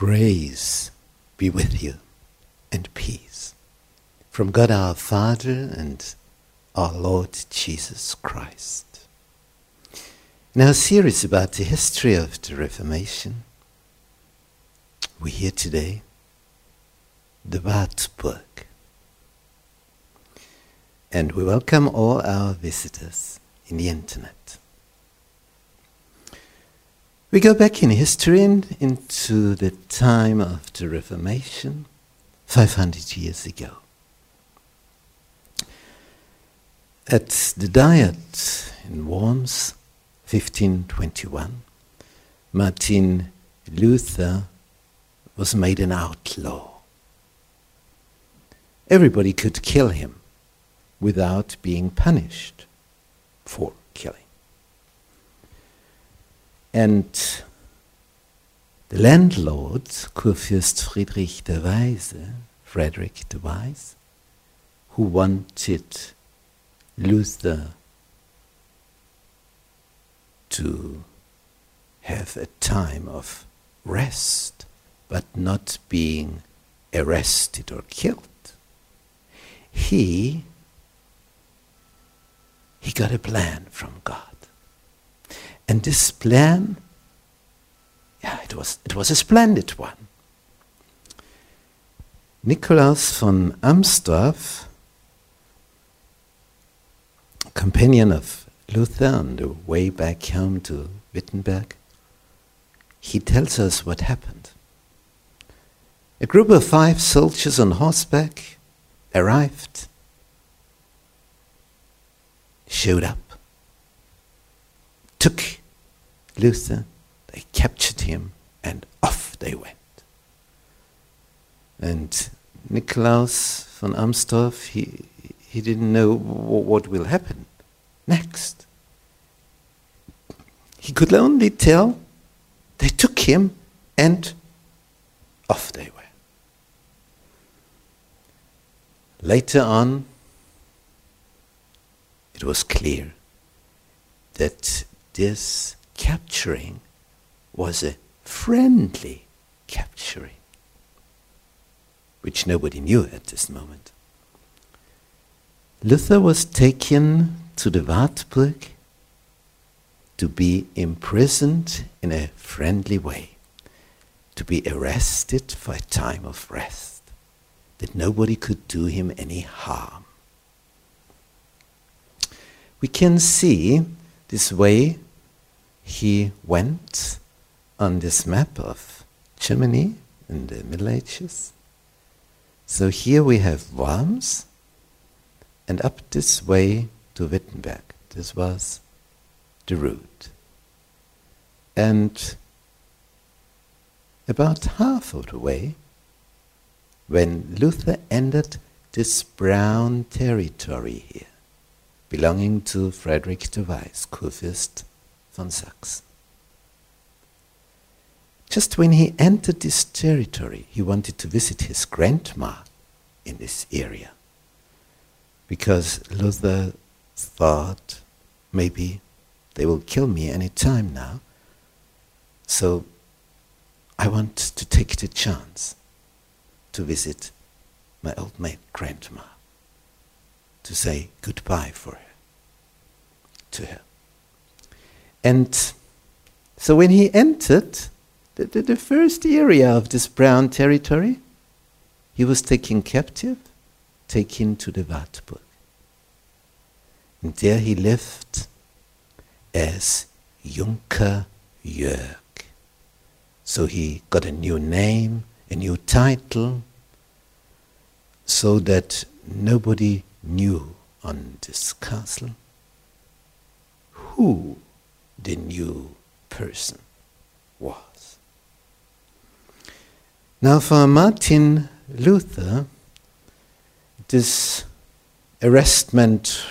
Grace be with you and peace from God our Father and our Lord Jesus Christ. In our series about the history of the Reformation, we hear today the Wartburg. And we welcome all our visitors in the internet. We go back in history and into the time of the Reformation, 500 years ago. At the Diet in Worms, 1521, Martin Luther was made an outlaw. Everybody could kill him without being punished for and the landlord, Kurfürst Friedrich the Wise, Frederick the Wise, who wanted Luther to have a time of rest, but not being arrested or killed. He he got a plan from God. And this plan, yeah, it was, it was a splendid one. Nikolaus von Amsdorf, companion of Luther on the way back home to Wittenberg, he tells us what happened. A group of five soldiers on horseback arrived, showed up, took Luther, they captured him, and off they went. And Nikolaus von Amsdorf, he, he didn't know what will happen next. He could only tell they took him and off they were. Later on, it was clear that this capturing was a friendly capturing, which nobody knew at this moment. Luther was taken to the Wartburg to be imprisoned in a friendly way, to be arrested for a time of rest, that nobody could do him any harm. We can see this way he went on this map of Germany in the Middle Ages. So here we have Worms, and up this way to Wittenberg. This was the route. And about half of the way, when Luther entered this brown territory here, belonging to Frederick the Wise, Kurfürst Saxe. Just when he entered this territory, he wanted to visit his grandma in this area. Because Luther thought maybe they will kill me any time now. So I want to take the chance to visit my old maid grandma, to say goodbye for her, to her. And so when he entered the, the, the, first area of this brown territory, he was taken captive, taken to the Wartburg. And there he lived as Junker Jörg. So he got a new name, a new title, so that nobody knew on this castle who the new person was. Now, for Martin Luther, this arrestment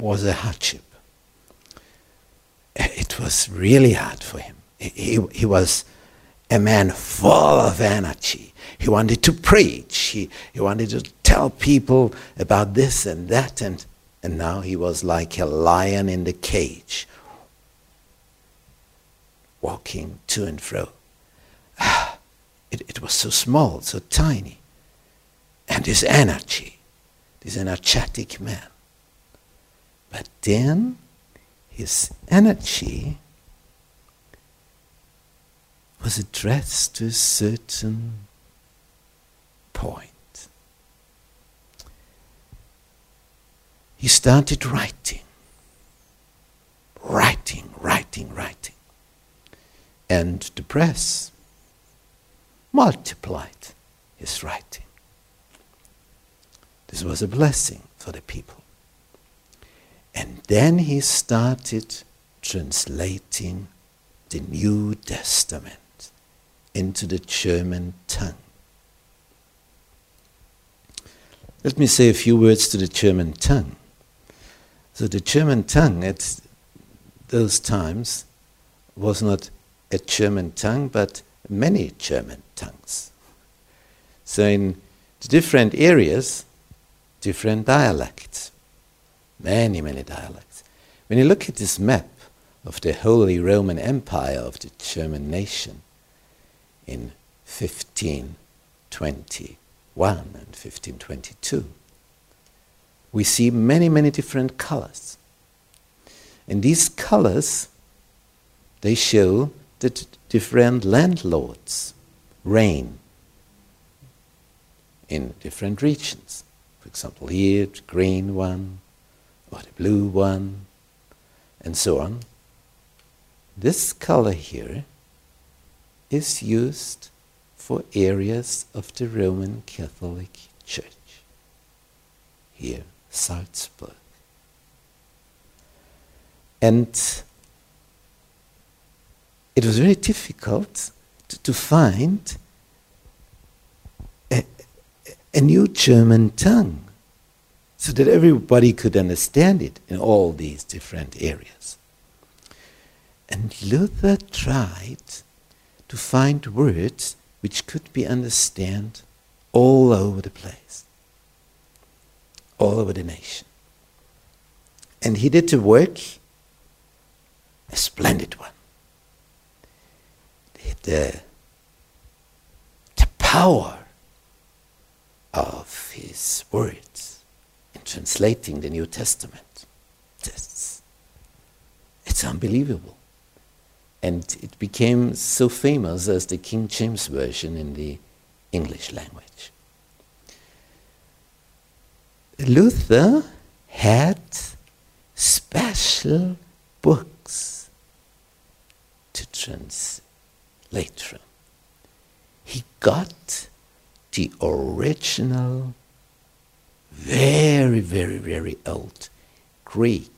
was a hardship. It was really hard for him. He, he was a man full of energy. He wanted to preach. He, he wanted to tell people about this and that. And, and now he was like a lion in the cage, walking to and fro. Ah, it, it was so small, so tiny. And this energy, this energetic man. But then his energy was addressed to a certain point. He started writing, writing, writing, writing. And the press multiplied his writing. This was a blessing for the people. And then he started translating the New Testament into the German tongue. Let me say a few words to the German tongue. So, the German tongue at those times was not a German tongue, but many German tongues. So, in different areas, different dialects, many, many dialects. When you look at this map of the Holy Roman Empire of the German nation in 1521 and 1522, we see many, many different colors. And these colors, they show that different landlords reign in different regions. For example, here, the green one, or the blue one, and so on. This color here is used for areas of the Roman Catholic Church. Here, Salzburg. And it was very difficult to, to find a, a new German tongue so that everybody could understand it in all these different areas. And Luther tried to find words which could be understood all over the place, all over the nation. And he did the work, a splendid one. The, the power of his words in translating the New Testament. It's, it's unbelievable. And it became so famous as the King James Version in the English language. Luther had special books to translate from. He got the original, very, very, very old Greek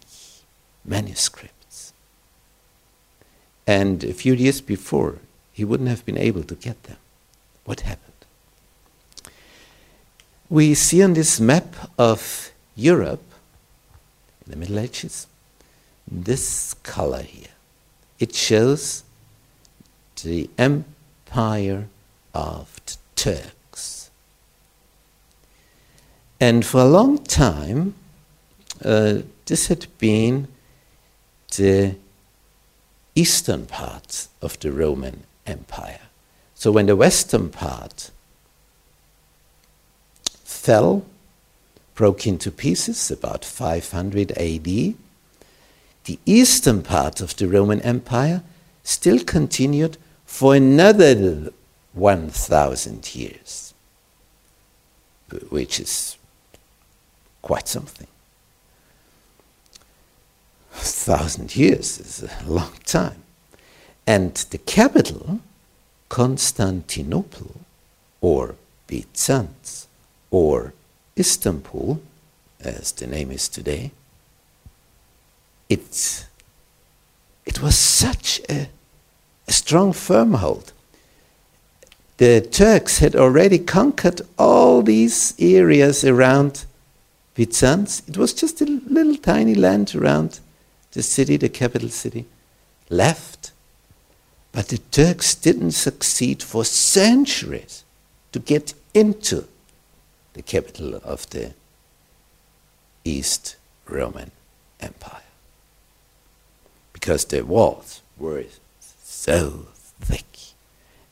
manuscripts. And a few years before, he wouldn't have been able to get them. What happened? We see on this map of Europe in the Middle Ages this color here. It shows the empire of the Turks. And for a long time, uh, this had been the eastern part of the Roman Empire. So when the western part fell, broke into pieces about 500 AD, the eastern part of the Roman Empire still continued for another 1,000 years, which is quite something. A thousand years is a long time. And the capital, Constantinople, or Byzance, or Istanbul, as the name is today, it, it was such a, a strong firmhold. The Turks had already conquered all these areas around Byzance. It was just a little tiny land around the city, the capital city, left. But the Turks didn't succeed for centuries to get into the capital of the East Roman Empire because the walls were so thick.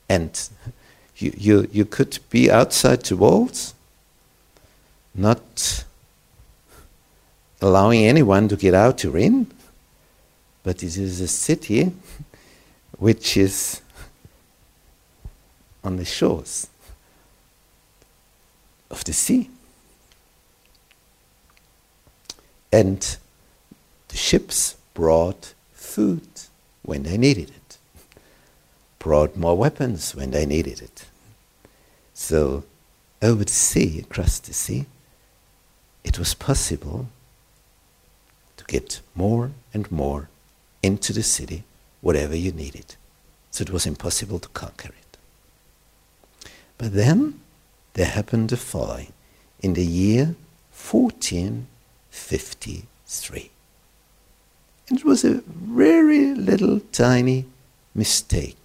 And You, you, you could be outside the walls, not allowing anyone to get out or in, but it is a city which is on the shores of the sea. And the ships brought food when they needed it, brought more weapons when they needed it. So, over the sea, across the sea, it was possible to get more and more into the city, whatever you needed. So it was impossible to conquer it. But then there happened the following. In the year 1453, it was a very little tiny mistake,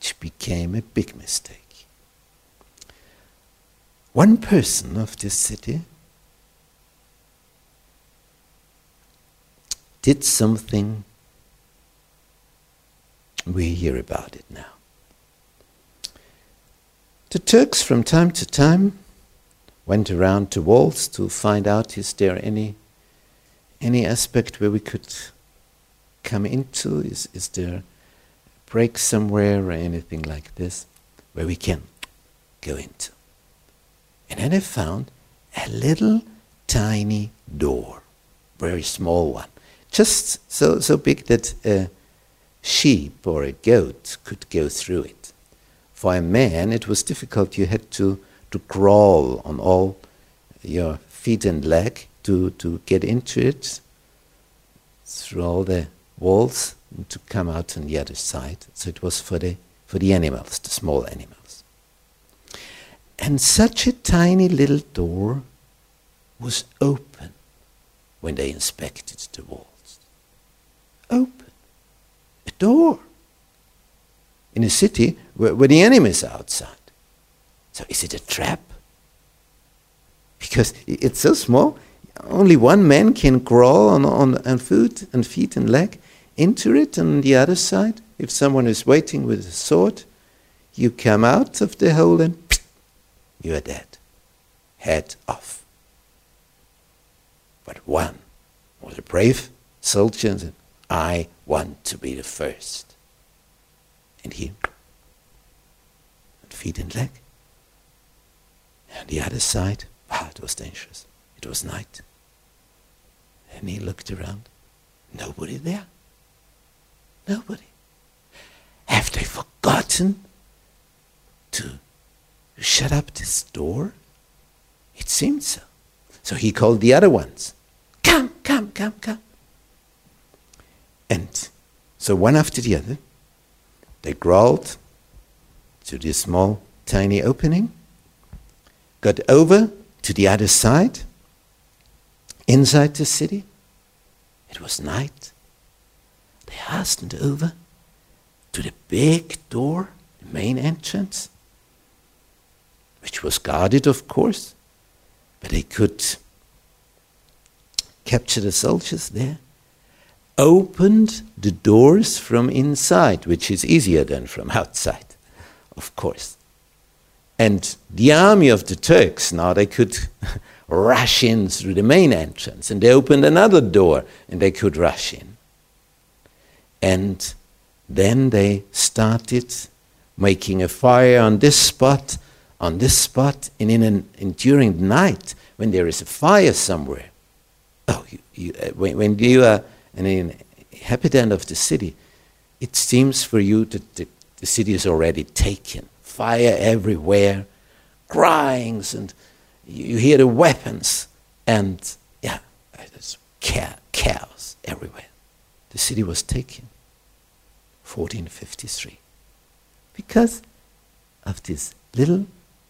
which became a big mistake. One person of this city did something, we hear about it now. The Turks, from time to time, went around to walls to find out is there any any aspect where we could come into? Is is there break somewhere or anything like this where we can go into? And then I found a little tiny door, very small one, just so so big that a sheep or a goat could go through it. For a man, it was difficult. You had to, to crawl on all your feet and leg to, to get into it through all the walls to come out on the other side. So it was for the, for the animals, the small animals. And such a tiny little door was open when they inspected the walls. Open. A door in a city where, where the is outside. So is it a trap? Because it's so small, only one man can crawl on, on, on foot and feet and leg into it, and on the other side, if someone is waiting with a sword, you come out of the hole and you are dead. Head off. But one was a brave soldier and said, I want to be the first and he, and feet and leg. And the other side, ah, it was dangerous. It was night. And he looked around. Nobody there. Nobody. Have they forgotten to shut up this door? It seemed so. So he called the other ones. Come, come, come, come. And so one after the other, they crawled to this small, tiny opening, got over to the other side, inside the city. It was night. They hastened over to the big door, the main entrance, which was guarded, of course, but they could capture the soldiers there opened the doors from inside, which is easier than from outside, of course. And the army of the Turks, now they could rush in through the main entrance, and they opened another door and they could rush in. And then they started making a fire on this spot, on this spot, and in an, and during the night, when there is a fire somewhere, oh, you, you, uh, when, when you are in inhabitant of the city, it seems for you that the, the city is already taken. Fire everywhere, cryings, and you, you hear the weapons, and yeah, chaos everywhere. The city was taken. 1453. Because of this little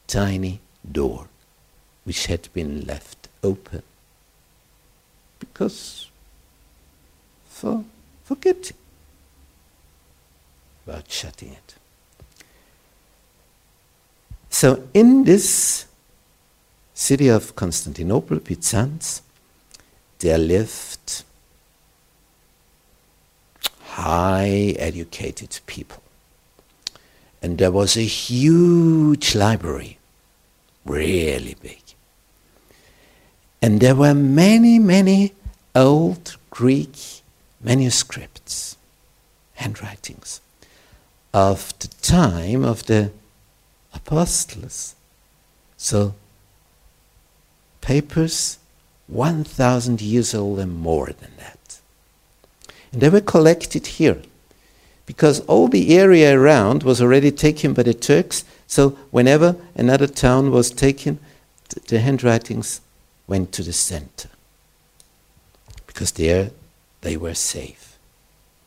tiny door which had been left open. Because for forgetting about shutting it. So, in this city of Constantinople, Byzance, there lived high educated people. And there was a huge library, really big. And there were many, many old Greek manuscripts, handwritings, of the time of the apostles. So, papers 1,000 years old and more than that. And they were collected here because all the area around was already taken by the Turks. So, whenever another town was taken, the handwritings went to the center because there they were safe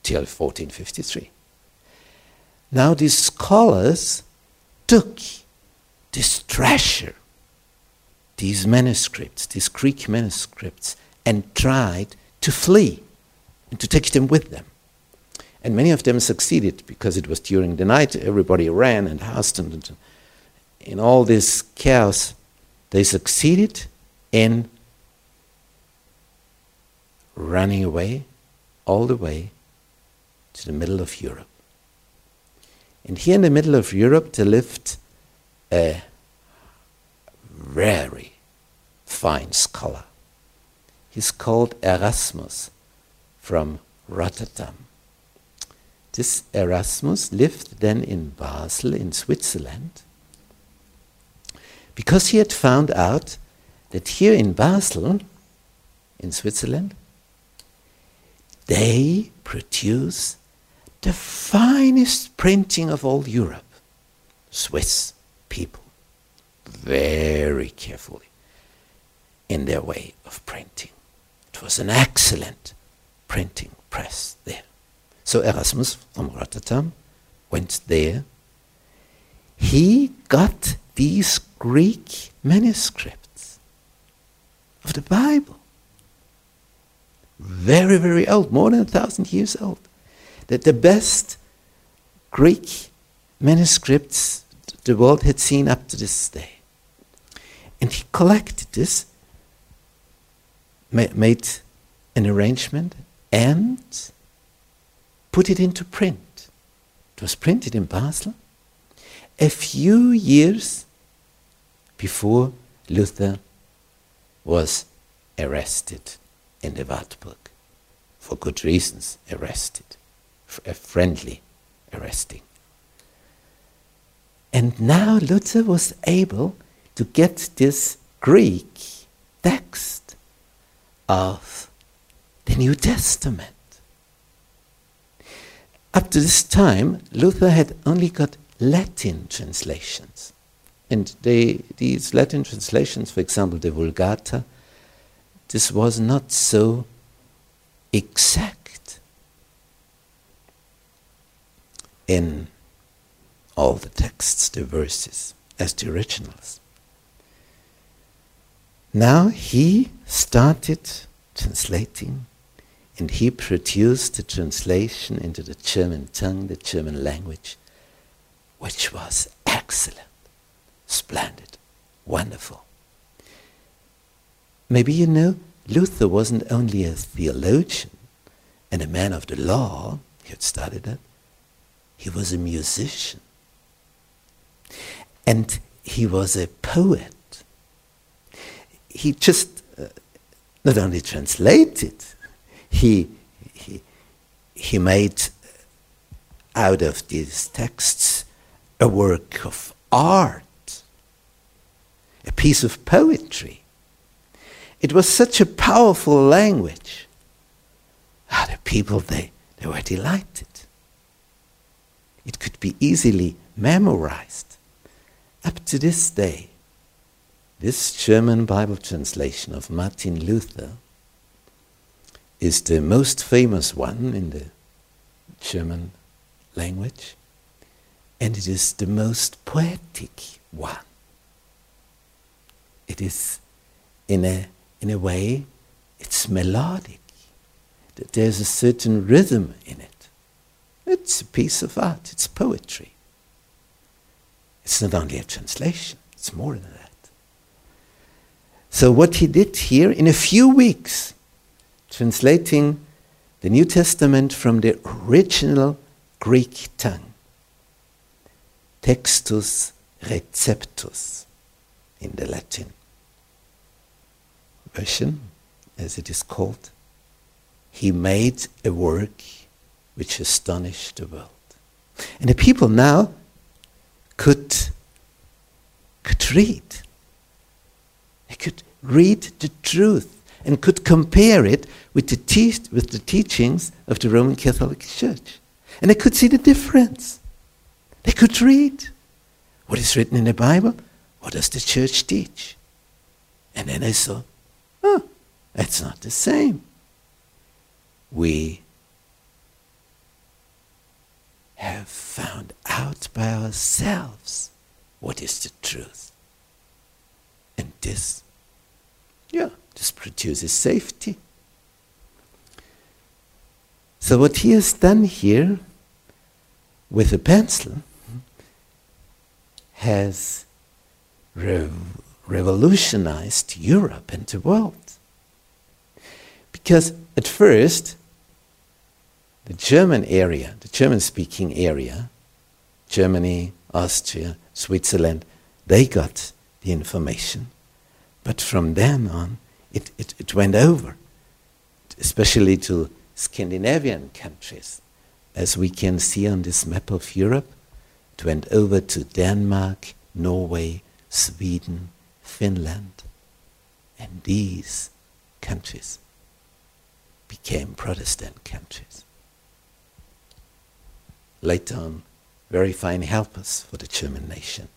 till 1453. Now, these scholars took this treasure, these manuscripts, these Greek manuscripts, and tried to flee and to take them with them. And many of them succeeded because it was during the night, everybody ran and hastened. And in all this chaos, they succeeded in running away all the way to the middle of Europe. And here in the middle of Europe, there lived a very fine scholar. He's called Erasmus from Rotterdam. This Erasmus lived then in Basel in Switzerland because he had found out that here in Basel, in Switzerland, they produce the finest printing of all Europe. Swiss people, very carefully in their way of printing. It was an excellent printing press there. So Erasmus from went there. He got these Greek manuscripts of the Bible. Very, very old, more than a thousand years old. That the best Greek manuscripts the world had seen up to this day. And he collected this, made an arrangement, and put it into print. It was printed in Basel a few years before Luther was arrested in the Wartburg. For good reasons, arrested. A friendly arresting. And now Luther was able to get this Greek text of the New Testament. Up to this time, Luther had only got Latin translations. And they, these Latin translations, for example, the Vulgata, this was not so exact in all the texts, the verses, as the originals. Now he started translating and he produced the translation into the German tongue, the German language, which was excellent, splendid, wonderful. Maybe you know, Luther wasn't only a theologian and a man of the law, he had studied that, he was a musician. And he was a poet. He just uh, not only translated, he, he, he made out of these texts a work of art, a piece of poetry. It was such a powerful language. Ah, the people, they, they were delighted. It could be easily memorized. Up to this day, this German Bible translation of Martin Luther is the most famous one in the German language, and it is the most poetic one. It is, in a, in a way, it's melodic. There's a certain rhythm in it. It's a piece of art, it's poetry. It's not only a translation, it's more than that. So, what he did here in a few weeks, translating the New Testament from the original Greek tongue, textus receptus in the Latin version, as it is called. He made a work which astonished the world. And the people now could, could read. They could read the truth and could compare it with the, te- with the teachings of the Roman Catholic Church. And they could see the difference. They could read what is written in the Bible. What does the church teach? And then I saw, oh, that's not the same. We have found out by ourselves what is the truth. And this, yeah, this produces safety. So, what he has done here with a pencil has rev- revolutionized Europe and the world. Because at first, the German area, the German speaking area, Germany, Austria, Switzerland, they got the information. But from then on, it, it, it went over, especially to Scandinavian countries. As we can see on this map of Europe, it went over to Denmark, Norway, Sweden, Finland. And these countries became Protestant countries. Later on, very fine helpers for the German nation.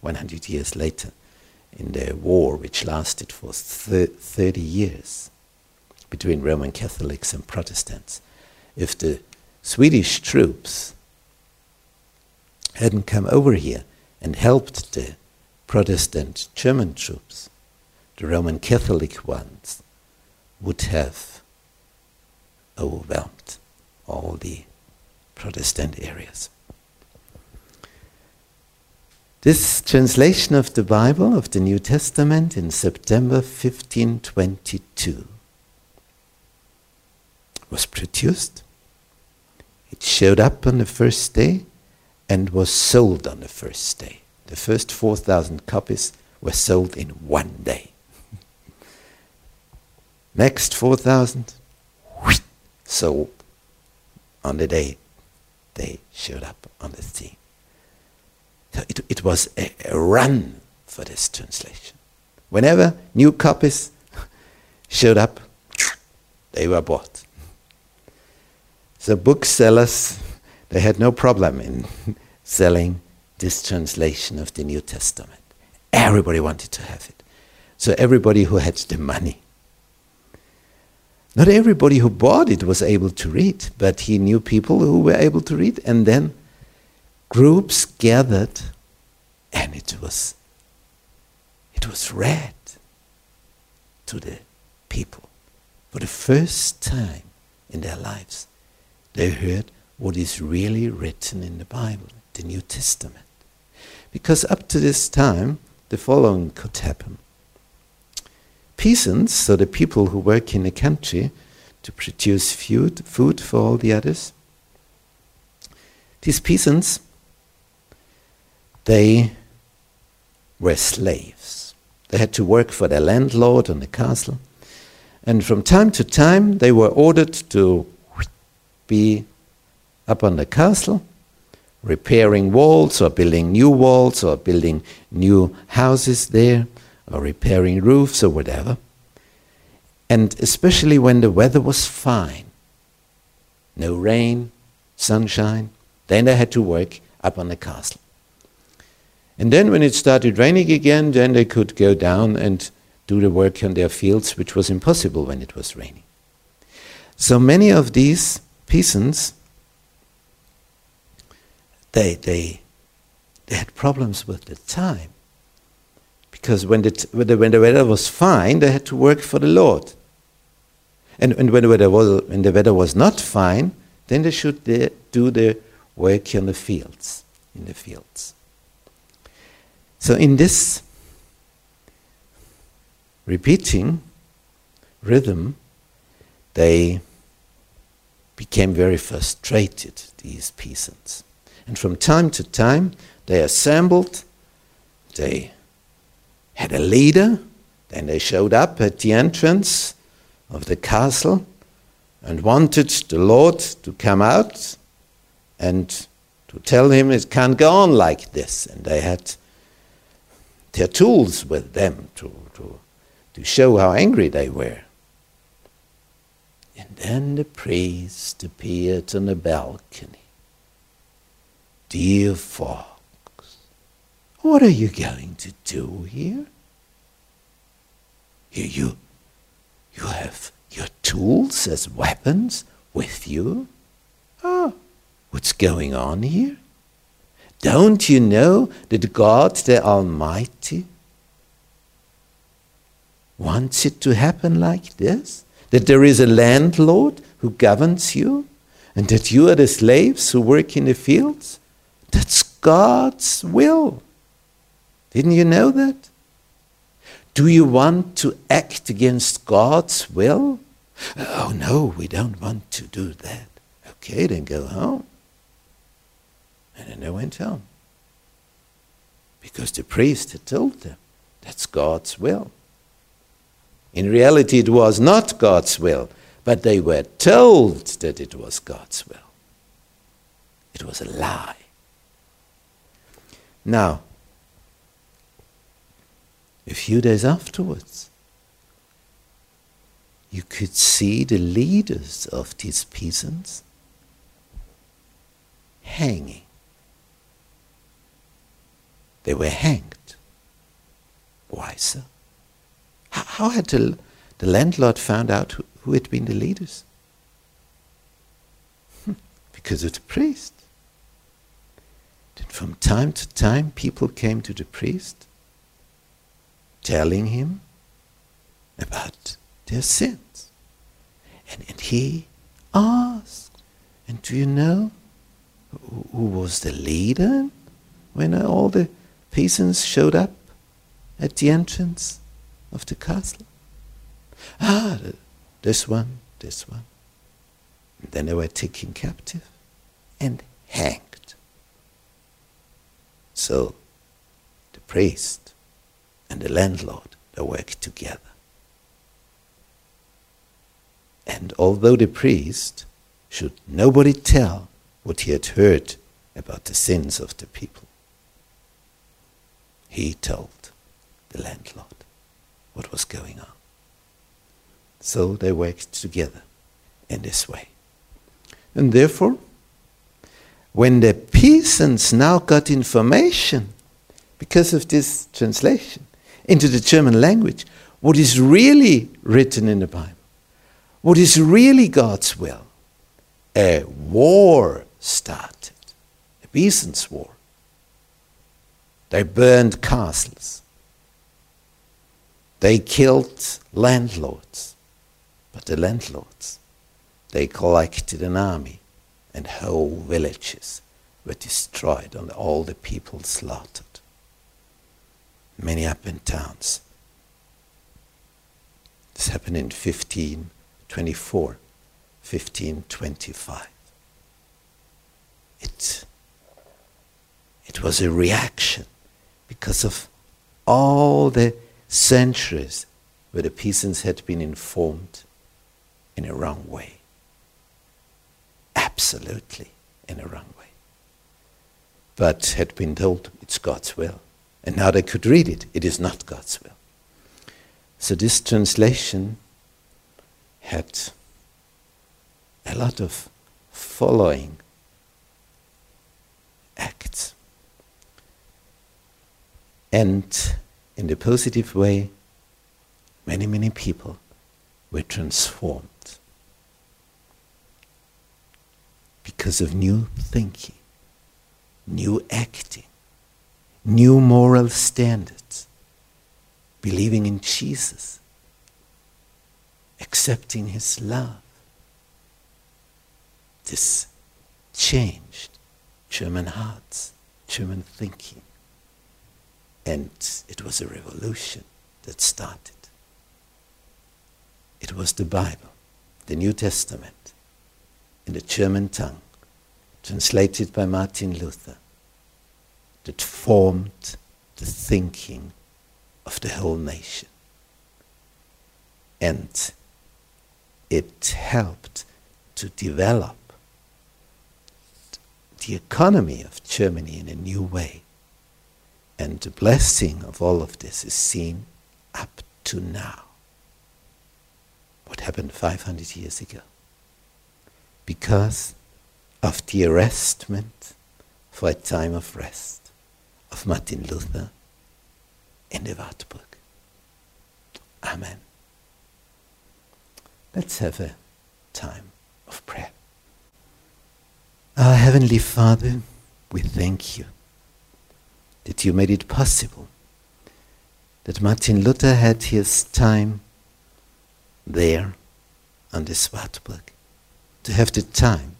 100 years later, in the war which lasted for 30 years between Roman Catholics and Protestants, if the Swedish troops hadn't come over here and helped the Protestant German troops, the Roman Catholic ones would have overwhelmed all the Protestant areas. This translation of the Bible, of the New Testament, in September 1522 was produced. It showed up on the first day and was sold on the first day. The first 4,000 copies were sold in one day. Next 4,000 sold on the day they showed up on the scene. It, it was a, a run for this translation. Whenever new copies showed up, they were bought. So booksellers, they had no problem in selling this translation of the New Testament. Everybody wanted to have it. So everybody who had the money. Not everybody who bought it was able to read, but he knew people who were able to read, and then groups gathered, and it was it was read to the people for the first time in their lives. They heard what is really written in the Bible, the New Testament. Because up to this time, the following could happen. Peasants, so the people who work in the country to produce food, food for all the others, these peasants they were slaves. They had to work for their landlord on the castle. And from time to time, they were ordered to be up on the castle, repairing walls or building new walls or building new houses there or repairing roofs or whatever. And especially when the weather was fine, no rain, sunshine, then they had to work up on the castle. And then when it started raining again, then they could go down and do the work on their fields, which was impossible when it was raining. So many of these peasants, they, they, they had problems with the time. Because when the, when, the, when the weather was fine, they had to work for the Lord. And, and when, the weather was, when the weather was not fine, then they should uh, do the work in the fields, in the fields. So, in this repeating rhythm, they became very frustrated, these peasants. And from time to time, they assembled, they had a leader, then they showed up at the entrance of the castle and wanted the Lord to come out and to tell him it can't go on like this. And they had their tools with them to, to, to show how angry they were. And then the priest appeared on the balcony. Dear fox, what are you going to do here? You, you, you have your tools as weapons with you? Ah, what's going on here? Don't you know that God the Almighty wants it to happen like this? That there is a landlord who governs you, and that you are the slaves who work in the fields? That's God's will. Didn't you know that? Do you want to act against God's will? Oh, no, we don't want to do that. Okay, then go home. And then they went home. Because the priest had told them that's God's will. In reality, it was not God's will, but they were told that it was God's will. It was a lie. Now, a few days afterwards, you could see the leaders of these peasants hanging. They were hanged. Why sir? How, had the, the landlord found out who, who had been the leaders? Hmm, because of the priest. Then from time to time, people came to the priest telling him about their sins. And, and he asked, and do you know who, who was the leader when all the peasants showed up at the entrance of the castle? Ah, this one, this one. And then they were taken captive and hanged. So the priest and the landlord, they worked together. And although the priest should nobody tell what he had heard about the sins of the people, he told the landlord what was going on. So they worked together in this way. And therefore, when the peasants now got information because of this translation into the German language, what is really written in the Bible, what is really God's will, a war started, a peasants' war. They burned castles. They killed landlords. But the landlords, they collected an army and whole villages were destroyed and all the people slaughtered. Many up in towns. This happened in 1524, 1525. It, it was a reaction because of all the centuries where the peasants had been informed in a wrong way absolutely in a wrong way. But had been told it's God's will. And now they could read it. It is not God's will. So this translation had a lot of following And in the positive way, many, many people were transformed because of new thinking, new acting, new moral standards, believing in Jesus, accepting His love. This changed German hearts, German thinking. And it was a revolution that started. It was the Bible, the New Testament, in the German tongue, translated by Martin Luther, that formed the thinking of the whole nation. And it helped to develop the economy of Germany in a new way. And the blessing of all of this is seen up to now. What happened 500 years ago? Because of the arrestment for a time of rest of Martin Luther in the Wartburg. Amen. Let's have a time of prayer. Our Heavenly Father, we thank you that you made it possible that Martin Luther had his time there on the Wartburg, to have the time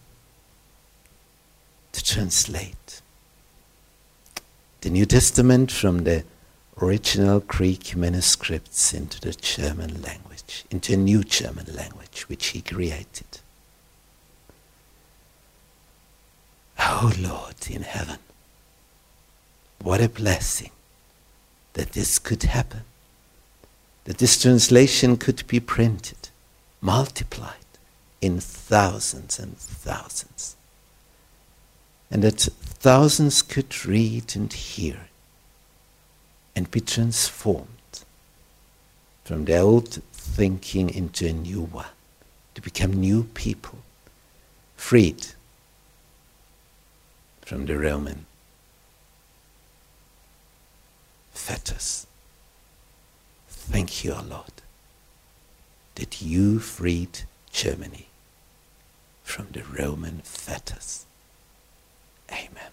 to translate the New Testament from the original Greek manuscripts into the German language, into a new German language which he created. Oh Lord in heaven, what a blessing that this could happen, that this translation could be printed, multiplied in thousands and thousands, and that thousands could read and hear and be transformed from the old thinking into a new one, to become new people, freed from the Roman fetters. Thank you, O Lord, that you freed Germany from the Roman fetters. Amen.